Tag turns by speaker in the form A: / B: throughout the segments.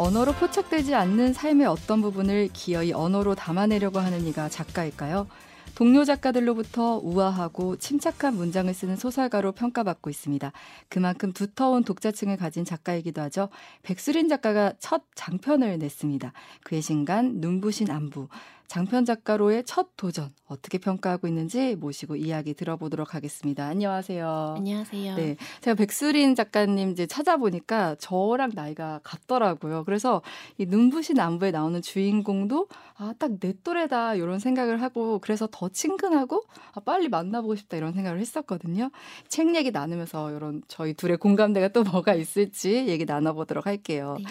A: 언어로 포착되지 않는 삶의 어떤 부분을 기어이 언어로 담아내려고 하는 이가 작가일까요? 동료 작가들로부터 우아하고 침착한 문장을 쓰는 소설가로 평가받고 있습니다. 그만큼 두터운 독자층을 가진 작가이기도 하죠. 백수린 작가가 첫 장편을 냈습니다. 그의 신간 눈부신 안부. 장편 작가로의 첫 도전 어떻게 평가하고 있는지 모시고 이야기 들어보도록 하겠습니다. 안녕하세요.
B: 안녕하세요.
A: 네, 제가 백수린 작가님 이제 찾아보니까 저랑 나이가 같더라고요. 그래서 이 눈부신 안부에 나오는 주인공도 아 딱 내 또래다 이런 생각을 하고 그래서 더 친근하고 아, 빨리 만나보고 싶다 이런 생각을 했었거든요. 책 얘기 나누면서 이런 저희 둘의 공감대가 또 뭐가 있을지 얘기 나눠보도록 할게요. 네.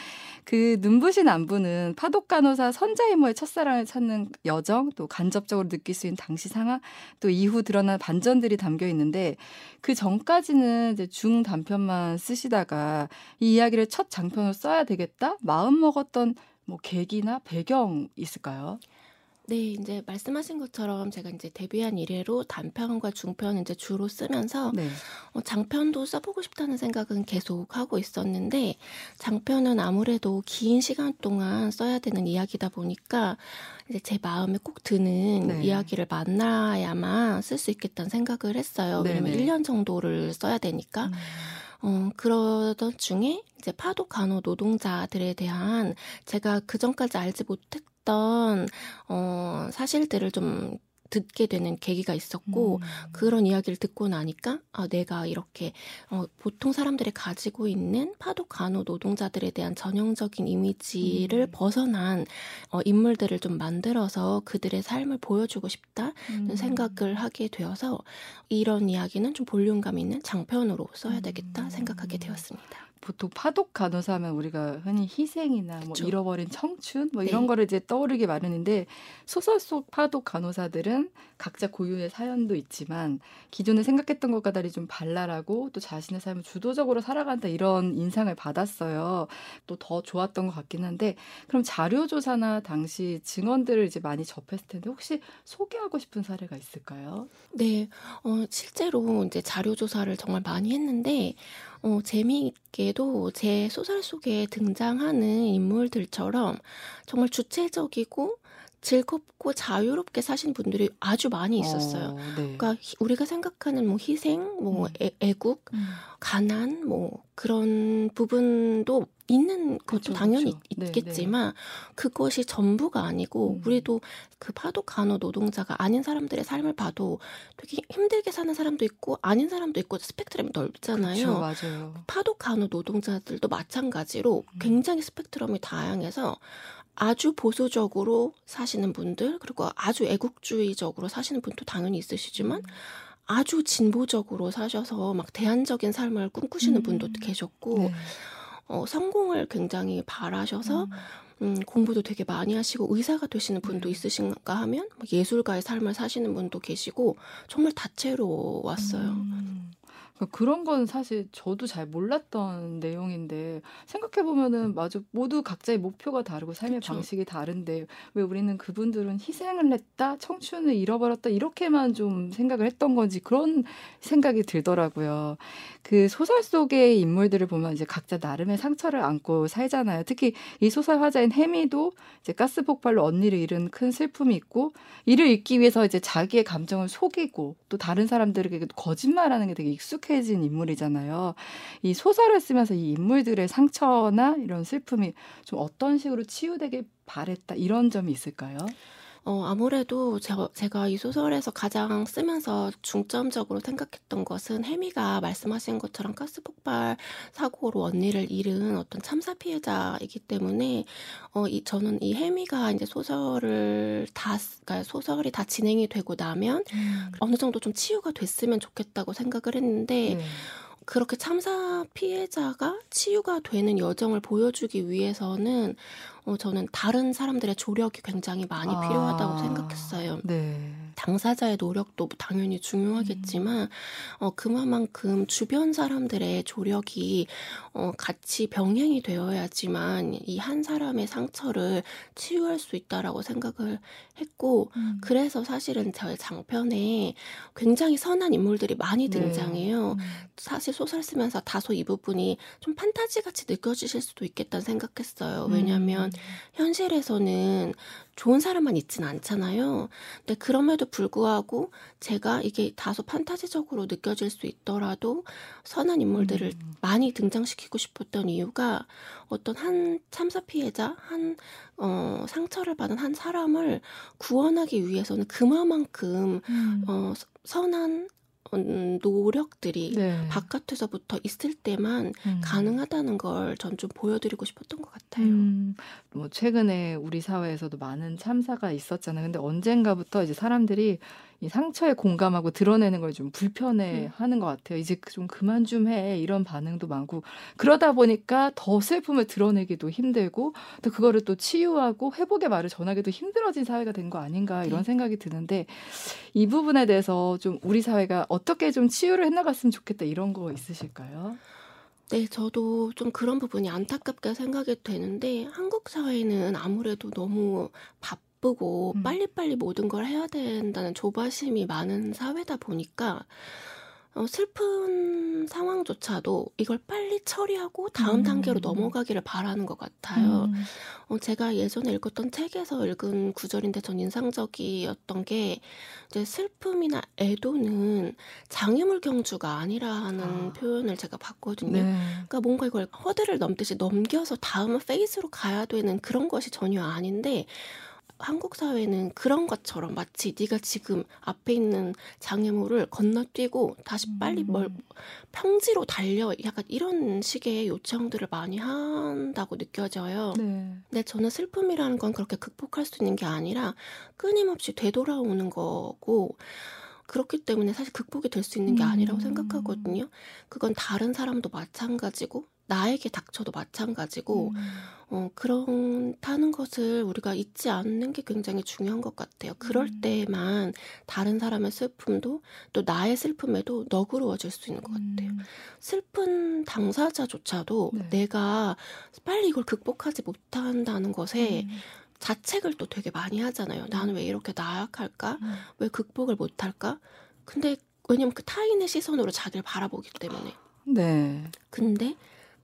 A: 그 눈부신 안부는 파독 간호사 선자이모의 첫사랑을 찾는 여정, 또 간접적으로 느낄 수 있는 당시 상황, 또 이후 드러난 반전들이 담겨 있는데 그 전까지는 이제 중 단편만 쓰시다가 이 이야기를 첫 장편으로 써야 되겠다 마음 먹었던 뭐 계기나 배경 있을까요?
B: 네, 이제 말씀하신 것처럼 제가 이제 데뷔한 이래로 단편과 중편 이제 주로 쓰면서 네. 어, 장편도 써보고 싶다는 생각은 계속 하고 있었는데 장편은 아무래도 긴 시간 동안 써야 되는 이야기다 보니까 이제 제 마음에 꼭 드는 네. 이야기를 만나야만 쓸 수 있겠다는 생각을 했어요. 네네. 왜냐면 1년 정도를 써야 되니까. 음. 어, 그러던 중에 이제 파도 간호 노동자들에 대한 제가 그 전까지 알지 못했 했던 어, 사실들을 좀 듣게 되는 계기가 있었고 음. 그런 이야기를 듣고 나니까 아 내가 이렇게 어 보통 사람들이 가지고 있는 파독 간호 노동자들에 대한 전형적인 이미지를 음. 벗어난 어 인물들을 좀 만들어서 그들의 삶을 보여주고 싶다는 음. 생각을 하게 되어서 이런 이야기는 좀 볼륨감 있는 장편으로 써야 되겠다 생각하게 되었습니다.
A: 보통 파독 간호사 하면 우리가 흔히 희생이나 뭐 잃어버린 청춘 뭐 이런 네. 거를 이제 떠오르게 마련인데 소설 속 파독 간호사들은 각자 고유의 사연도 있지만 기존에 생각했던 것과 달리 좀 발랄하고 또 자신의 삶을 주도적으로 살아간다 이런 인상을 받았어요. 또 더 좋았던 것 같긴 한데 그럼 자료 조사나 당시 증언들을 이제 많이 접했을 텐데 혹시 소개하고 싶은 사례가 있을까요?
B: 네, 어, 실제로 이제 자료 조사를 정말 많이 했는데 어, 재미있게도 제 소설 속에 등장하는 인물들처럼 정말 주체적이고 즐겁고 자유롭게 사신 분들이 아주 많이 있었어요. 어, 네. 그러니까 우리가 생각하는 뭐 희생, 뭐 음. 애, 애국, 음. 가난, 뭐 그런 부분도 있는 것도 그렇죠, 당연히 그렇죠. 있겠지만 네, 네. 그것이 전부가 아니고 음. 우리도 그 파도 간호 노동자가 아닌 사람들의 삶을 봐도 되게 힘들게 사는 사람도 있고 아닌 사람도 있고 스펙트럼이 넓잖아요.
A: 그렇죠, 맞아요.
B: 파도 간호 노동자들도 마찬가지로 음. 굉장히 스펙트럼이 다양해서 아주 보수적으로 사시는 분들 그리고 아주 애국주의적으로 사시는 분도 당연히 있으시지만 음. 아주 진보적으로 사셔서 막 대안적인 삶을 꿈꾸시는 음. 분도 계셨고 네. 어, 성공을 굉장히 바라셔서 음. 음, 공부도 되게 많이 하시고 의사가 되시는 분도 네. 있으신가 하면 예술가의 삶을 사시는 분도 계시고 정말 다채로웠어요. 음.
A: 그러니까 그런 건 사실 저도 잘 몰랐던 내용인데 생각해 보면은 맞아 모두 각자의 목표가 다르고 삶의 그쵸. 방식이 다른데 왜 우리는 그분들은 희생을 했다 청춘을 잃어버렸다 이렇게만 좀 생각을 했던 건지 그런 생각이 들더라고요. 그 소설 속의 인물들을 보면 이제 각자 나름의 상처를 안고 살잖아요. 특히 이 소설 화자인 해미도 이제 가스 폭발로 언니를 잃은 큰 슬픔이 있고 이를 잊기 위해서 이제 자기의 감정을 속이고 또 다른 사람들에게 거짓말하는 게 되게 익숙해. 익숙해진 인물이잖아요. 이 소설을 쓰면서 이 인물들의 상처나 이런 슬픔이 좀 어떤 식으로 치유되길 바랬다 이런 점이 있을까요?
B: 어, 아무래도 제가, 제가 이 소설에서 가장 쓰면서 중점적으로 생각했던 것은 혜미가 말씀하신 것처럼 가스 폭발 사고로 언니를 잃은 어떤 참사 피해자이기 때문에 어, 이, 저는 이 혜미가 이제 소설을 다, 그러니까 소설이 다 진행이 되고 나면 음. 어느 정도 좀 치유가 됐으면 좋겠다고 생각을 했는데 네. 그렇게 참사 피해자가 치유가 되는 여정을 보여주기 위해서는 어, 저는 다른 사람들의 조력이 굉장히 많이 아, 필요하다고 생각했어요. 네. 당사자의 노력도 당연히 중요하겠지만 음. 어, 그만큼 주변 사람들의 조력이 어, 같이 병행이 되어야지만 이 한 사람의 상처를 치유할 수 있다라고 생각을 했고 음. 그래서 사실은 저의 장편에 굉장히 선한 인물들이 많이 네. 등장해요. 네. 음. 사실 소설 쓰면서 다소 이 부분이 좀 판타지 같이 느껴지실 수도 있겠다는 생각했어요. 왜냐하면 음. 현실에서는 좋은 사람만 있진 않잖아요. 근데 그럼에도 불구하고 제가 이게 다소 판타지적으로 느껴질 수 있더라도 선한 인물들을 음. 많이 등장시키고 싶었던 이유가 어떤 한 참사 피해자, 한, 어, 상처를 받은 한 사람을 구원하기 위해서는 그만큼, 음. 어, 선한 음, 노력들이 네. 바깥에서부터 있을 때만 음. 가능하다는 걸 전 좀 보여드리고 싶었던 것 같아요. 음,
A: 뭐 최근에 우리 사회에서도 많은 참사가 있었잖아요. 근데 언젠가부터 이제 사람들이 이 상처에 공감하고 드러내는 걸 좀 불편해 음. 하는 것 같아요. 이제 그좀 그만 좀 해. 이런 반응도 많고. 그러다 보니까 더 슬픔을 드러내기도 힘들고 또 그거를 또 치유하고 회복의 말을 전하기도 힘들어진 사회가 된 거 아닌가 이런 네. 생각이 드는데 이 부분에 대해서 좀 우리 사회가 어떻게 좀 치유를 해나갔으면 좋겠다 이런 거 있으실까요?
B: 네, 저도 좀 그런 부분이 안타깝게 생각이 되는데 한국 사회는 아무래도 너무 바 바쁘고 음. 빨리빨리 모든 걸 해야 된다는 조바심이 많은 사회다 보니까 어, 슬픈 상황조차도 이걸 빨리 처리하고 다음 음. 단계로 넘어가기를 바라는 것 같아요. 음. 어, 제가 예전에 읽었던 책에서 읽은 구절인데 전 인상적이었던 게 이제 슬픔이나 애도는 장애물 경주가 아니라는 아. 표현을 제가 봤거든요. 네. 그러니까 뭔가 이걸 허들을 넘듯이 넘겨서 다음 페이스로 가야 되는 그런 것이 전혀 아닌데 한국 사회는 그런 것처럼 마치 네가 지금 앞에 있는 장애물을 건너뛰고 다시 빨리 뭘 음. 평지로 달려 약간 이런 식의 요청들을 많이 한다고 느껴져요. 네. 근데 저는 슬픔이라는 건 그렇게 극복할 수 있는 게 아니라 끊임없이 되돌아오는 거고 그렇기 때문에 사실 극복이 될 수 있는 게 아니라고 음. 생각하거든요. 그건 다른 사람도 마찬가지고 나에게 닥쳐도 마찬가지고 음. 어, 그렇다는 것을 우리가 잊지 않는 게 굉장히 중요한 것 같아요. 그럴 음. 때만 다른 사람의 슬픔도 또 나의 슬픔에도 너그러워질 수 있는 것 같아요. 음. 슬픈 당사자조차도 네. 내가 빨리 이걸 극복하지 못한다는 것에 음. 자책을 또 되게 많이 하잖아요. 나는 왜 이렇게 나약할까? 음. 왜 극복을 못할까? 근데 왜냐면 그 타인의 시선으로 자기를 바라보기 때문에. 네. 근데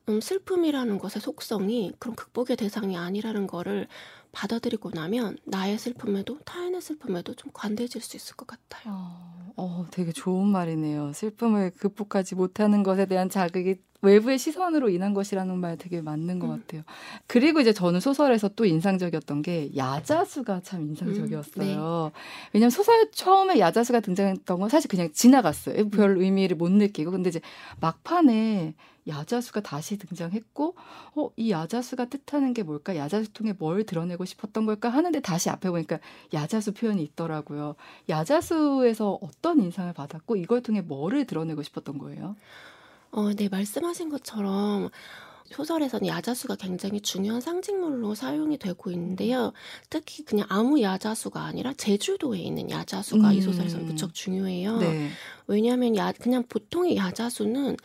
B: 음, 슬픔이라는 것의 속성이 그런 극복의 대상이 아니라는 거를 받아들이고 나면 나의 슬픔에도 타인의 슬픔에도 좀 관대해질 수 있을 것 같아요.
A: 어, 어, 되게 좋은 말이네요. 슬픔을 극복하지 못하는 것에 대한 자극이 외부의 시선으로 인한 것이라는 말 되게 맞는 것 음. 같아요. 그리고 이제 저는 소설에서 또 인상적이었던 게 야자수가 참 인상적이었어요. 음, 네. 왜냐면 소설 처음에 야자수가 등장했던 건 사실 그냥 지나갔어요. 별 음. 의미를 못 느끼고. 근데 이제 막판에 야자수가 다시 등장했고, 어, 이 야자수가 뜻하는 게 뭘까? 야자수 통해 뭘 드러내고 싶었던 걸까? 하는데 다시 앞에 보니까 야자수 표현이 있더라고요. 야자수에서 어떤 인상을 받았고, 이걸 통해 뭐를 드러내고 싶었던 거예요?
B: 어, 네, 말씀하신 것처럼 소설에서는 야자수가 굉장히 중요한 상징물로 사용이 되고 있는데요. 특히 그냥 아무 야자수가 아니라 제주도에 있는 야자수가 음. 이 소설에서는 무척 중요해요. 네. 왜냐하면 야, 그냥 보통의 야자수는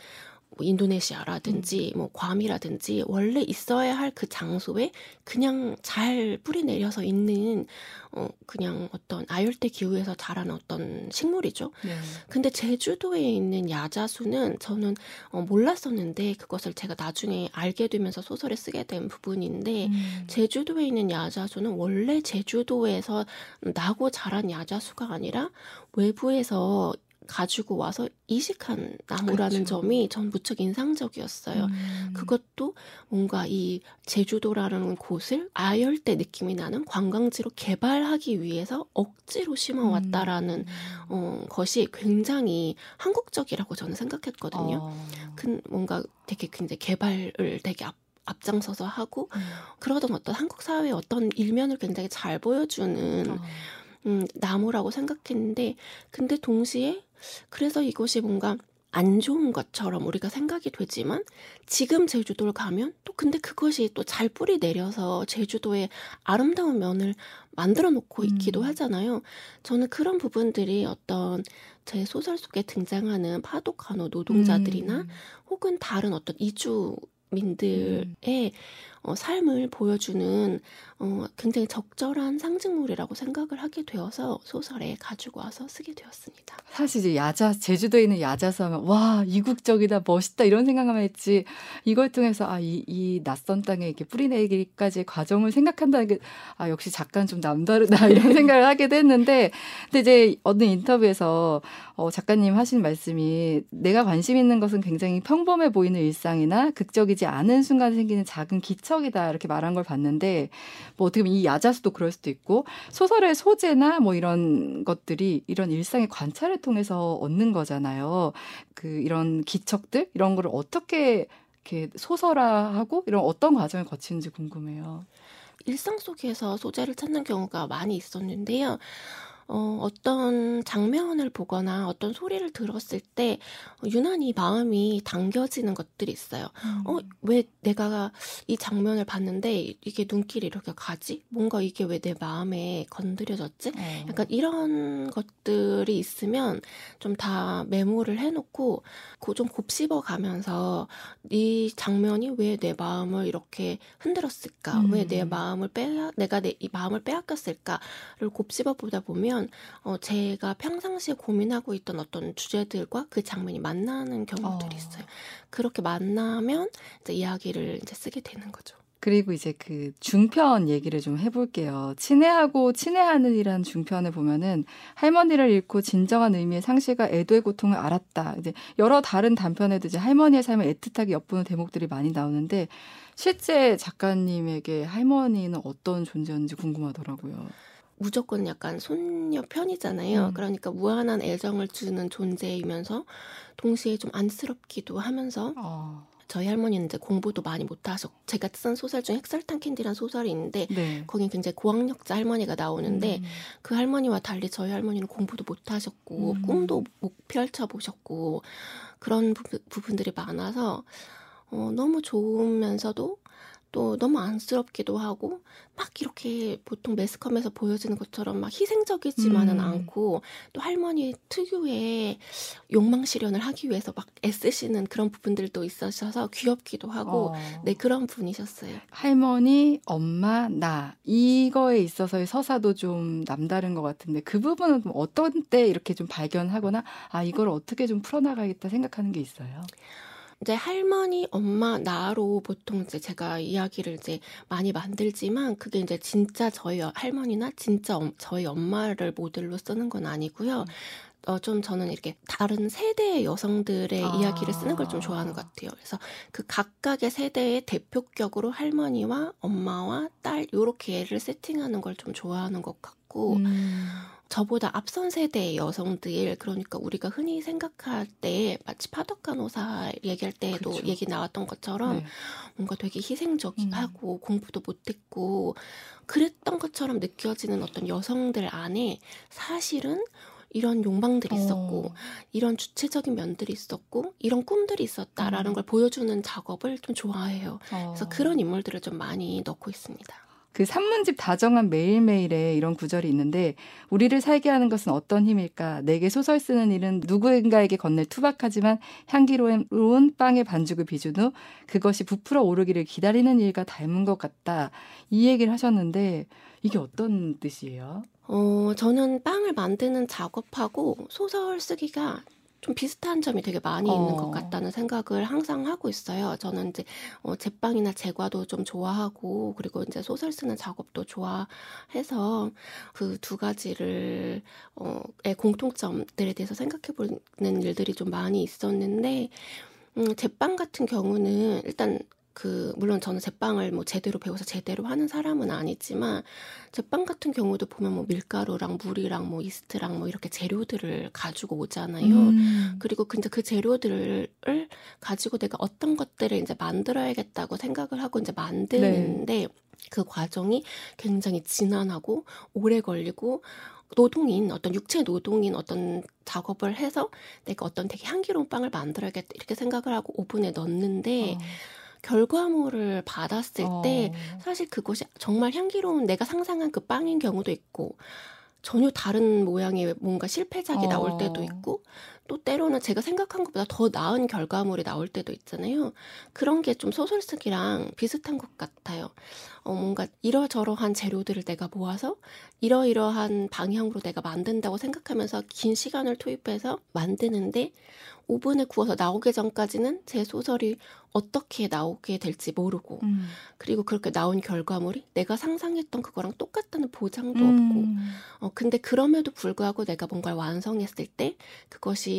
B: 뭐 인도네시아라든지 음. 뭐 괌이라든지 원래 있어야 할 그 장소에 그냥 잘 뿌리 내려서 있는 어 그냥 어떤 아열대 기후에서 자라는 어떤 식물이죠. 네. 근데 제주도에 있는 야자수는 저는 어 몰랐었는데 그것을 제가 나중에 알게 되면서 소설에 쓰게 된 부분인데 음. 제주도에 있는 야자수는 원래 제주도에서 나고 자란 야자수가 아니라 외부에서 가지고 와서 이식한 나무라는 그렇죠. 점이 전 무척 인상적이었어요. 음. 그것도 뭔가 이 제주도라는 곳을 아열대 느낌이 나는 관광지로 개발하기 위해서 억지로 심어왔다라는 음. 어, 것이 굉장히 한국적이라고 저는 생각했거든요. 어. 그 뭔가 되게 굉장히 개발을 되게 앞 앞장서서 하고 음. 그러던 어떤 한국 사회의 어떤 일면을 굉장히 잘 보여주는 어. 음, 나무라고 생각했는데 근데 동시에 그래서 이것이 뭔가 안 좋은 것처럼 우리가 생각이 되지만 지금 제주도를 가면 또 근데 그것이 또 잘 뿌리 내려서 제주도의 아름다운 면을 만들어 놓고 있기도 음. 하잖아요. 저는 그런 부분들이 어떤 제 소설 속에 등장하는 파독 간호 노동자들이나 음. 혹은 다른 어떤 이주 민들의 음. 어, 삶을 보여주는 어, 굉장히 적절한 상징물이라고 생각을 하게 되어서 소설에 가지고 와서 쓰게 되었습니다.
A: 사실 이제 야자 제주도에 있는 야자수 하면 와 이국적이다 멋있다 이런 생각만 했지 이걸 통해서 아이 이 낯선 땅에 이렇게 뿌리내기까지의 과정을 생각한다는 게 아 역시 작가는 좀 남다르다 이런 생각을 하게 됐는데 근데 이제 어느 인터뷰에서 어, 작가님 하신 말씀이 내가 관심 있는 것은 굉장히 평범해 보이는 일상이나 극적이지 않은 순간에 생기는 작은 기 척이다 이렇게 말한 걸 봤는데 뭐 어떻게 보면 이 야자수도 그럴 수도 있고 소설의 소재나 뭐 이런 것들이 이런 일상의 관찰을 통해서 얻는 거잖아요. 그 이런 기척들 이런 거를 어떻게 이렇게 소설화하고 이런 어떤 과정을 거치는지 궁금해요.
B: 일상 속에서 소재를 찾는 경우가 많이 있었는데요. 어, 어떤 장면을 보거나 어떤 소리를 들었을 때 유난히 마음이 당겨지는 것들이 있어요. 음. 어, 왜 내가 이 장면을 봤는데 이게 눈길이 이렇게 가지? 뭔가 이게 왜 내 마음에 건드려졌지? 어. 약간 이런 것들이 있으면 좀 다 메모를 해놓고 좀 곱씹어 가면서 이 장면이 왜 내 마음을 이렇게 흔들었을까? 음. 왜내 마음을 빼, 내가 내 이 마음을 빼앗겼을까를 곱씹어 보다 보면 보면 어, 제가 평상시에 고민하고 있던 어떤 주제들과 그 장면이 만나는 경우들이 어. 있어요. 그렇게 만나면 이제 이야기를 이제 쓰게 되는 거죠.
A: 그리고 이제 그 중편 얘기를 좀 해볼게요. 친애하고 친애하는 이란 중편에 보면은 할머니를 잃고 진정한 의미의 상실과 애도의 고통을 알았다. 이제 여러 다른 단편에도 이제 할머니의 삶을 애틋하게 엿보는 대목들이 많이 나오는데 실제 작가님에게 할머니는 어떤 존재였는지 궁금하더라고요.
B: 무조건 약간 손녀 편이잖아요. 음. 그러니까 무한한 애정을 주는 존재이면서 동시에 좀 안쓰럽기도 하면서 어. 저희 할머니는 이제 공부도 많이 못하셨. 제가 쓴 소설 중에 햇살탄 캔디란 소설이 있는데 네. 거긴 굉장히 고학력자 할머니가 나오는데 음. 그 할머니와 달리 저희 할머니는 공부도 못하셨고 음. 꿈도 못 펼쳐 보셨고 그런 부분, 들이 많아서 어, 너무 좋으면서도 또 너무 안쓰럽기도 하고 막 이렇게 보통 매스컴에서 보여지는 것처럼 막 희생적이지만은 음. 않고 또 할머니 특유의 욕망 실현을 하기 위해서 막 애쓰시는 그런 부분들도 있으셔서 귀엽기도 하고 어. 네 그런 분이셨어요.
A: 할머니, 엄마, 나 이거에 있어서의 서사도 좀 남다른 것 같은데 그 부분은 어떤 때 이렇게 좀 발견하거나 아 이걸 어떻게 좀 풀어나가겠다 생각하는 게 있어요?
B: 이제 할머니, 엄마, 나로 보통 이제 제가 이야기를 이제 많이 만들지만 그게 이제 진짜 저희 할머니나 진짜 엄, 저희 엄마를 모델로 쓰는 건 아니고요. 음. 어, 좀 저는 이렇게 다른 세대의 여성들의 아. 이야기를 쓰는 걸 좀 좋아하는 것 같아요. 그래서 그 각각의 세대의 대표격으로 할머니와 엄마와 딸, 요렇게 애를 세팅하는 걸 좀 좋아하는 것 같고, 음. 저보다 앞선 세대의 여성들 그러니까 우리가 흔히 생각할 때 마치 파덕 간호사 얘기할 때도 그렇죠. 얘기 나왔던 것처럼 네. 뭔가 되게 희생적이하고 음. 공부도 못했고 그랬던 것처럼 느껴지는 어떤 여성들 안에 사실은 이런 욕망들이 있었고 어. 이런 주체적인 면들이 있었고 이런 꿈들이 있었다라는 음. 걸 보여주는 작업을 좀 좋아해요. 어. 그래서 그런 인물들을 좀 많이 넣고 있습니다.
A: 그 산문집 다정한 매일매일에 이런 구절이 있는데 우리를 살게 하는 것은 어떤 힘일까? 내게 소설 쓰는 일은 누구인가에게 건넬 투박하지만 향기로운 빵의 반죽을 비준 후 그것이 부풀어 오르기를 기다리는 일과 닮은 것 같다. 이 얘기를 하셨는데 이게 어떤 뜻이에요?
B: 어, 저는 빵을 만드는 작업하고 소설 쓰기가 좀 비슷한 점이 되게 많이 어. 있는 것 어. 같다는 생각을 항상 하고 있어요. 저는 이제 어, 제빵이나 제과도 좀 좋아하고 그리고 이제 소설 쓰는 작업도 좋아해서 그 두 가지를 어의 공통점들에 대해서 생각해 보는 일들이 좀 많이 있었는데 음, 제빵 같은 경우는 일단 그 물론 저는 제빵을 뭐 제대로 배워서 제대로 하는 사람은 아니지만 제빵 같은 경우도 보면 뭐 밀가루랑 물이랑 뭐 이스트랑 뭐 이렇게 재료들을 가지고 오잖아요. 음. 그리고 근데 그 재료들을 가지고 내가 어떤 것들을 이제 만들어야겠다고 생각을 하고 이제 만드는데 네. 그 과정이 굉장히 지난하고 오래 걸리고 노동인 어떤 육체 노동인 어떤 작업을 해서 내가 어떤 되게 향기로운 빵을 만들어야겠다 이렇게 생각을 하고 오븐에 넣는데 어. 결과물을 받았을 어. 때 사실 그것이 정말 향기로운 내가 상상한 그 빵인 경우도 있고 전혀 다른 모양의 뭔가 실패작이 어. 나올 때도 있고 또 때로는 제가 생각한 것보다 더 나은 결과물이 나올 때도 있잖아요. 그런 게 좀 소설 쓰기랑 비슷한 것 같아요. 어, 뭔가 이러저러한 재료들을 내가 모아서 이러이러한 방향으로 내가 만든다고 생각하면서 긴 시간을 투입해서 만드는데 오븐에 구워서 나오기 전까지는 제 소설이 어떻게 나오게 될지 모르고 음. 그리고 그렇게 나온 결과물이 내가 상상했던 그거랑 똑같다는 보장도 음. 없고 어 근데 그럼에도 불구하고 내가 뭔가를 완성했을 때 그것이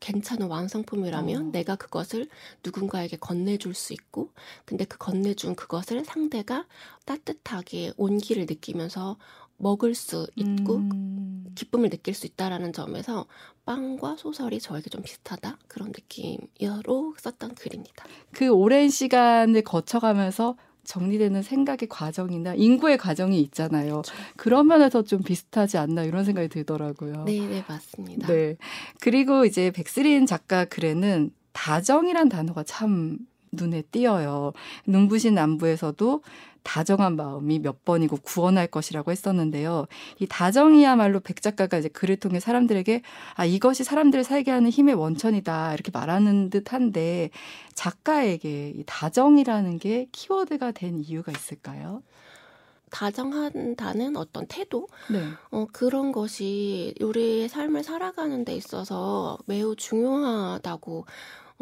B: 괜찮은 완성품이라면 어. 내가 그것을 누군가에게 건네줄 수 있고 근데 그 건네준 그것을 상대가 따뜻하게 온기를 느끼면서 먹을 수 있고 음. 기쁨을 느낄 수 있다라는 점에서 빵과 소설이 저에게 좀 비슷하다 그런 느낌으로 썼던 글입니다.
A: 그 오랜 시간을 거쳐가면서 정리되는 생각의 과정이나 인구의 과정이 있잖아요. 그렇죠. 그런 면에서 좀 비슷하지 않나 이런 생각이 들더라고요.
B: 네, 네, 맞습니다.
A: 네. 그리고 이제 백스린 작가 글에는 다정이란 단어가 참 눈에 띄어요. 눈부신 남부에서도 다정한 마음이 몇 번이고 구원할 것이라고 했었는데요. 이 다정이야말로 백 작가가 이제 글을 통해 사람들에게 아 이것이 사람들을 살게 하는 힘의 원천이다 이렇게 말하는 듯한데 작가에게 이 다정이라는 게 키워드가 된 이유가 있을까요?
B: 다정한다는 어떤 태도, 네. 어, 그런 것이 우리의 삶을 살아가는 데 있어서 매우 중요하다고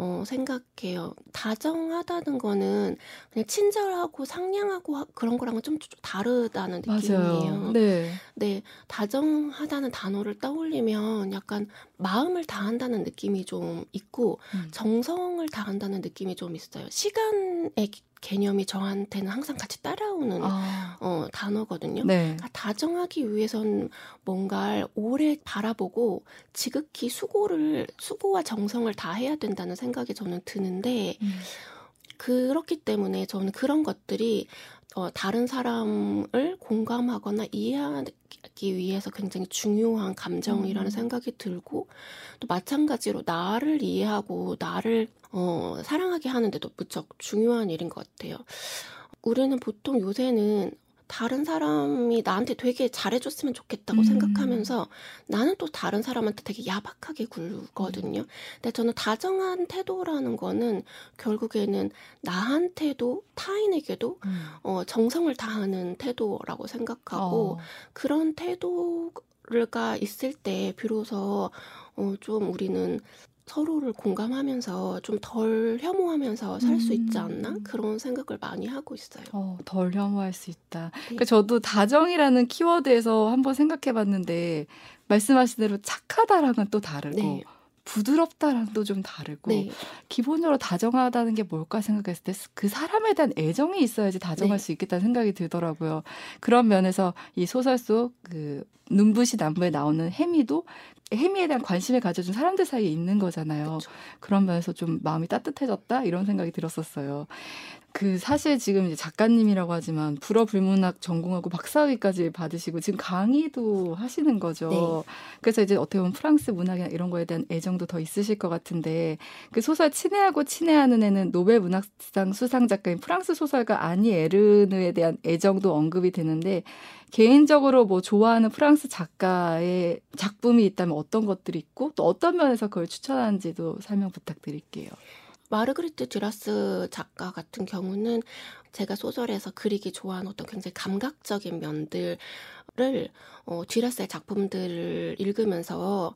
B: 어, 생각해요. 다정하다는 거는 그냥 친절하고 상냥하고 그런 거랑은 좀, 좀 다르다는 느낌이에요. 네. 네. 다정하다는 단어를 떠올리면 약간 마음을 다한다는 느낌이 좀 있고 음. 정성을 다한다는 느낌이 좀 있어요. 시간의 개념이 저한테는 항상 같이 따라오는 아. 어, 단어거든요. 네. 그러니까 다정하기 위해선 뭔가를 오래 바라보고 지극히 수고를 수고와 정성을 다해야 된다는 생각이 저는 드는데 음. 그렇기 때문에 저는 그런 것들이 어, 다른 사람을 공감하거나 이해하기 위해서 굉장히 중요한 감정이라는 음. 생각이 들고 또 마찬가지로 나를 이해하고 나를 어, 사랑하게 하는데도 무척 중요한 일인 것 같아요. 우리는 보통 요새는 다른 사람이 나한테 되게 잘해줬으면 좋겠다고 음. 생각하면서 나는 또 다른 사람한테 되게 야박하게 굴거든요. 근데 저는 다정한 태도라는 거는 결국에는 나한테도 타인에게도 음. 어, 정성을 다하는 태도라고 생각하고 어. 그런 태도가 있을 때 비로소 어, 좀 우리는 서로를 공감하면서 좀 덜 혐오하면서 살수 있지 않나 음. 그런 생각을 많이 하고 있어요.
A: 어, 덜 혐오할 수 있다. 네. 그러니까 저도 다정이라는 키워드에서 한번 생각해봤는데 말씀하신 대로 착하다랑은 또 다르고 네. 부드럽다랑 또 좀 다르고 네. 기본적으로 다정하다는 게 뭘까 생각했을 때 그 사람에 대한 애정이 있어야지 다정할 네. 수 있겠다는 생각이 들더라고요. 그런 면에서 이 소설 속 그 눈부신 남부에 나오는 해미도 해미에 대한 관심을 가져준 사람들 사이에 있는 거잖아요. 그쵸. 그런 면에서 좀 마음이 따뜻해졌다 이런 생각이 들었었어요. 그 사실 지금 이제 작가님이라고 하지만 불어 불문학 전공하고 박사학위까지 받으시고 지금 강의도 하시는 거죠. 네. 그래서 이제 어떻게 보면 프랑스 문학이나 이런 거에 대한 애정도 더 있으실 것 같은데 그 소설 친애하고 친애하는 애는 노벨 문학상 수상 작가인 프랑스 소설가 아니 에르느에 대한 애정도 언급이 되는데 개인적으로 뭐 좋아하는 프랑스 작가의 작품이 있다면 어떤 것들이 있고 또 어떤 면에서 그걸 추천하는지도 설명 부탁드릴게요.
B: 마르그리트 듀라스 작가 같은 경우는 제가 소설에서 그리기 좋아하는 어떤 굉장히 감각적인 면들을 어, 듀라스의 작품들을 읽으면서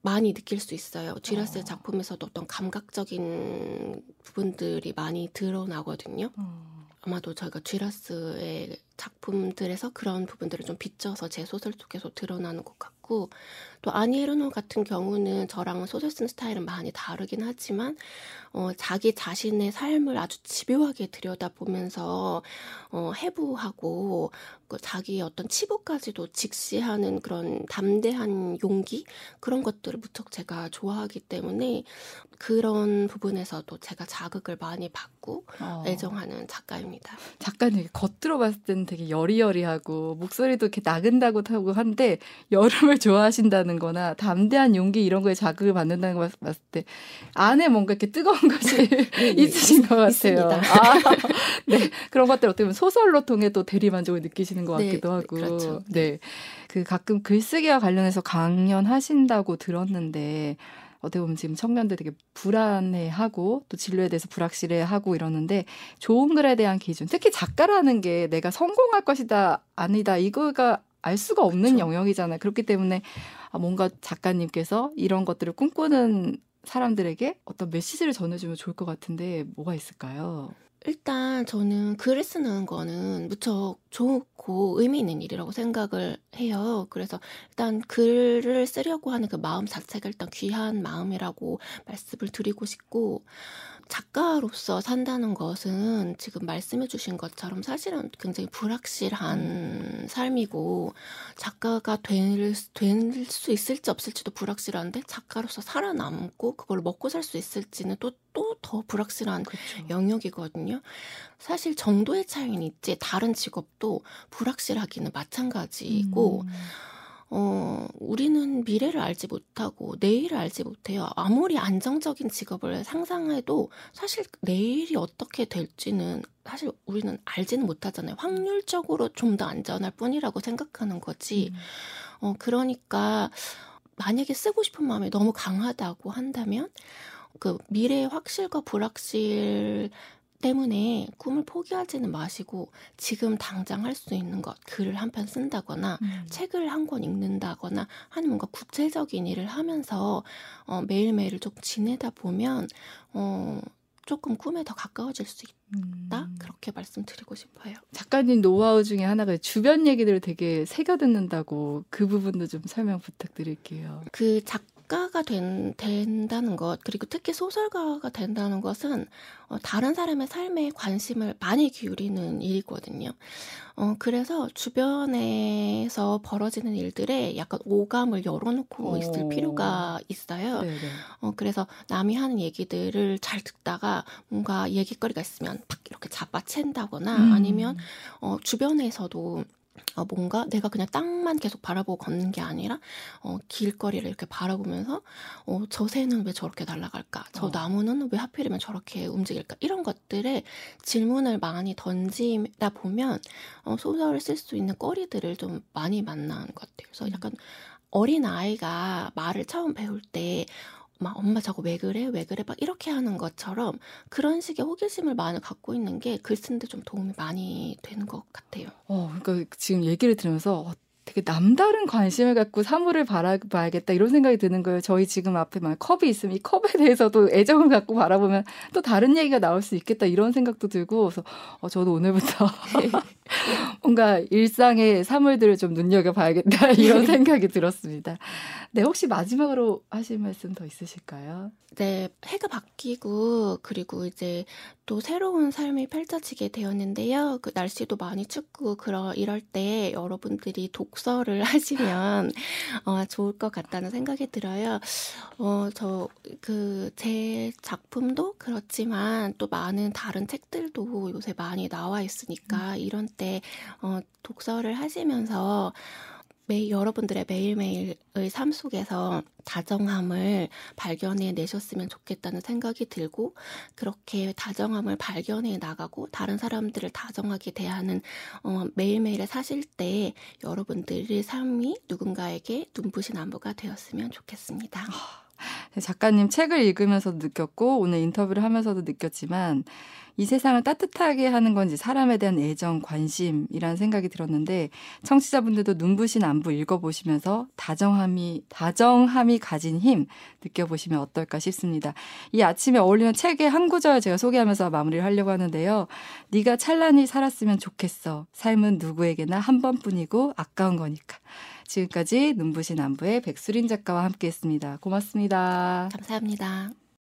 B: 많이 느낄 수 있어요. 듀라스의 어. 작품에서도 어떤 감각적인 부분들이 많이 드러나거든요. 어. 아마도 저희가 듀라스의 작품들에서 그런 부분들을 좀 비춰서 제 소설 속에서 드러나는 것 같고 또 아니에르노 같은 경우는 저랑 소설 쓰는 스타일은 많이 다르긴 하지만 어, 자기 자신의 삶을 아주 집요하게 들여다보면서 어, 해부하고 그 자기의 어떤 치부까지도 직시하는 그런 담대한 용기 그런 것들을 무척 제가 좋아하기 때문에 그런 부분에서도 제가 자극을 많이 받고 어. 애정하는 작가입니다.
A: 작가님 겉들어 봤을 때는 되게 여리여리하고 목소리도 이렇게 나근다고 하고 한데 여름을 좋아하신다는 거나 담대한 용기 이런 거에 자극을 받는다는 거 봤을 때 안에 뭔가 이렇게 뜨거운 것이 네, 네, 있으신 것 같아요. 아, 네. 그런 것들 어떻게 보면 소설로 통해 또 대리만족을 느끼시는 것 네, 같기도 네, 하고. 그렇죠. 네. 그 가끔 글쓰기와 관련해서 강연하신다고 들었는데 어떻게 보면 지금 청년들 되게 불안해하고 또 진로에 대해서 불확실해하고 이러는데 좋은 글에 대한 기준, 특히 작가라는 게 내가 성공할 것이다 아니다 이거가 알 수가 없는 그렇죠. 영역이잖아요. 그렇기 때문에 아, 뭔가 작가님께서 이런 것들을 꿈꾸는 사람들에게 어떤 메시지를 전해주면 좋을 것 같은데 뭐가 있을까요?
B: 일단 저는 글을 쓰는 거는 무척 좋고 의미 있는 일이라고 생각을 해요. 그래서 일단 글을 쓰려고 하는 그 마음 자체가 일단 귀한 마음이라고 말씀을 드리고 싶고, 작가로서 산다는 것은 지금 말씀해 주신 것처럼 사실은 굉장히 불확실한 음. 삶이고 작가가 될, 될수 있을지 없을지도 불확실한데 작가로서 살아남고 그걸 먹고 살 수 있을지는 또 또더 불확실한 그쵸. 영역이거든요. 사실 정도의 차이는 있지 다른 직업 도 불확실하기는 마찬가지고 음. 어, 우리는 미래를 알지 못하고 내일을 알지 못해요. 아무리 안정적인 직업을 상상해도 사실 내일이 어떻게 될지는 사실 우리는 알지는 못하잖아요. 확률적으로 좀 더 안전할 뿐이라고 생각하는 거지. 음. 어, 그러니까 만약에 쓰고 싶은 마음이 너무 강하다고 한다면 그 미래의 확실과 불확실 때문에 꿈을 포기하지는 마시고 지금 당장 할 수 있는 것, 글을 한 편 쓴다거나 음. 책을 한 권 읽는다거나 하는 뭔가 구체적인 일을 하면서 어, 매일매일을 좀 지내다 보면 어, 조금 꿈에 더 가까워질 수 있다 음. 그렇게 말씀드리고 싶어요.
A: 작가님 노하우 중에 하나가 주변 얘기들을 되게 새겨 듣는다고 그 부분도 좀 설명 부탁드릴게요.
B: 그 작, 작가가 된, 된다는 것, 그리고 특히 소설가가 된다는 것은 어, 다른 사람의 삶에 관심을 많이 기울이는 일이거든요. 어, 그래서 주변에서 벌어지는 일들에 약간 오감을 열어놓고 오. 있을 필요가 있어요. 네네. 어, 그래서 남이 하는 얘기들을 잘 듣다가 뭔가 얘기거리가 있으면 탁 이렇게 잡아챈다거나 음. 아니면 어, 주변에서도 어, 뭔가 내가 그냥 땅만 계속 바라보고 걷는 게 아니라 어, 길거리를 이렇게 바라보면서 어, 저 새는 왜 저렇게 날아갈까? 저 어. 나무는 왜 하필이면 저렇게 움직일까? 이런 것들에 질문을 많이 던지다 보면 어, 소설을 쓸 수 있는 거리들을 좀 많이 만나는 것 같아요. 그래서 음. 약간 어린 아이가 말을 처음 배울 때 막 엄마 저거 왜 그래 왜 그래 막 이렇게 하는 것처럼 그런 식의 호기심을 많이 갖고 있는 게 글 쓰는데 좀 도움이 많이 되는 것 같아요.
A: 어, 그러니까 지금 얘기를 들으면서 어, 되게 남다른 관심을 갖고 사물을 바라봐야겠다 이런 생각이 드는 거예요. 저희 지금 앞에 막 컵이 있으면 이 컵에 대해서도 애정을 갖고 바라보면 또 다른 얘기가 나올 수 있겠다 이런 생각도 들고 그래서 어, 저도 오늘부터 뭔가 일상의 사물들을 좀 눈여겨봐야겠다 이런 생각이 들었습니다. 네, 혹시 마지막으로 하실 말씀 더 있으실까요?
B: 네, 해가 바뀌고 그리고 이제 또 새로운 삶이 펼쳐지게 되었는데요. 그 날씨도 많이 춥고 그러 이럴 때 여러분들이 독서 를 하시면 어, 좋을 것 같다는 생각이 들어요. 어, 저 그 제 작품도 그렇지만 또 많은 다른 책들도 요새 많이 나와 있으니까 음. 이런 때 어, 독서를 하시면서 매 여러분들의 매일매일의 삶 속에서 다정함을 발견해 내셨으면 좋겠다는 생각이 들고 그렇게 다정함을 발견해 나가고 다른 사람들을 다정하게 대하는 어, 매일매일을 사실 때 여러분들의 삶이 누군가에게 눈부신 안부가 되었으면 좋겠습니다.
A: 아, 작가님 책을 읽으면서도 느꼈고 오늘 인터뷰를 하면서도 느꼈지만 이 세상을 따뜻하게 하는 건지 사람에 대한 애정, 관심이라는 생각이 들었는데 청취자분들도 눈부신 안부 읽어보시면서 다정함이 다정함이 가진 힘 느껴보시면 어떨까 싶습니다. 이 아침에 어울리는 책의 한 구절 제가 소개하면서 마무리를 하려고 하는데요. 네가 찬란히 살았으면 좋겠어. 삶은 누구에게나 한 번뿐이고 아까운 거니까. 지금까지 눈부신 안부의 백수린 작가와 함께했습니다. 고맙습니다.
B: 감사합니다.